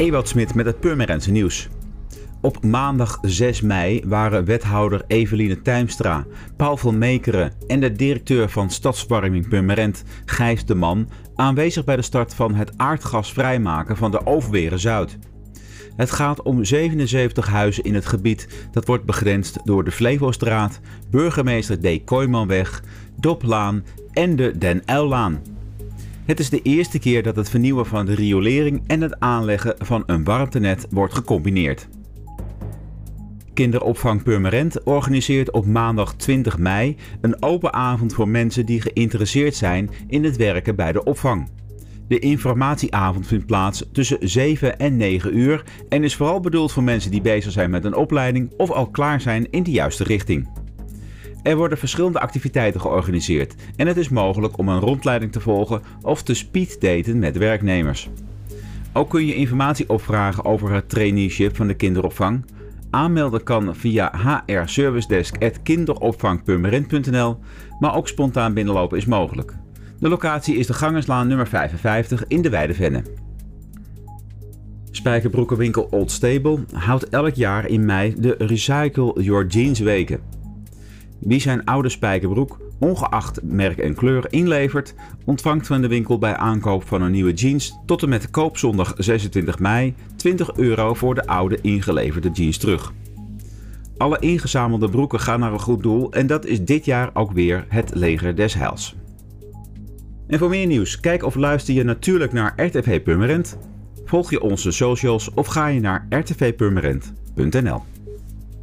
Ewout Smit met het Purmerendse nieuws. Op maandag 6 mei waren wethouder Eveline Tijmstra, Paul van Meekeren en de directeur van Stadswarming Purmerend, Gijs de Man, aanwezig bij de start van het aardgasvrijmaken van de Overweren Zuid. Het gaat om 77 huizen in het gebied dat wordt begrensd door de Flevostraat, burgemeester D. Kooimanweg, Doplaan en de Den Uillaan. Het is de eerste keer dat het vernieuwen van de riolering en het aanleggen van een warmtenet wordt gecombineerd. Kinderopvang Purmerend organiseert op maandag 20 mei een open avond voor mensen die geïnteresseerd zijn in het werken bij de opvang. De informatieavond vindt plaats tussen 7 en 9 uur en is vooral bedoeld voor mensen die bezig zijn met een opleiding of al klaar zijn in de juiste richting. Er worden verschillende activiteiten georganiseerd en het is mogelijk om een rondleiding te volgen of te speeddaten met werknemers. Ook kun je informatie opvragen over het traineeship van de kinderopvang. Aanmelden kan via hrservicedesk.kinderopvangpurmerend.nl, maar ook spontaan binnenlopen is mogelijk. De locatie is de Gangerslaan nummer 55 in de Weidevenne. Spijkerbroekenwinkel Old Stable houdt elk jaar in mei de Recycle Your Jeans weken. Wie zijn oude spijkerbroek, ongeacht merk en kleur, inlevert, ontvangt van de winkel bij aankoop van een nieuwe jeans tot en met koopzondag 26 mei 20 euro voor de oude ingeleverde jeans terug. Alle ingezamelde broeken gaan naar een goed doel en dat is dit jaar ook weer het Leger des Heils. En voor meer nieuws, kijk of luister je natuurlijk naar RTV Purmerend, volg je onze socials of ga je naar rtvpurmerend.nl.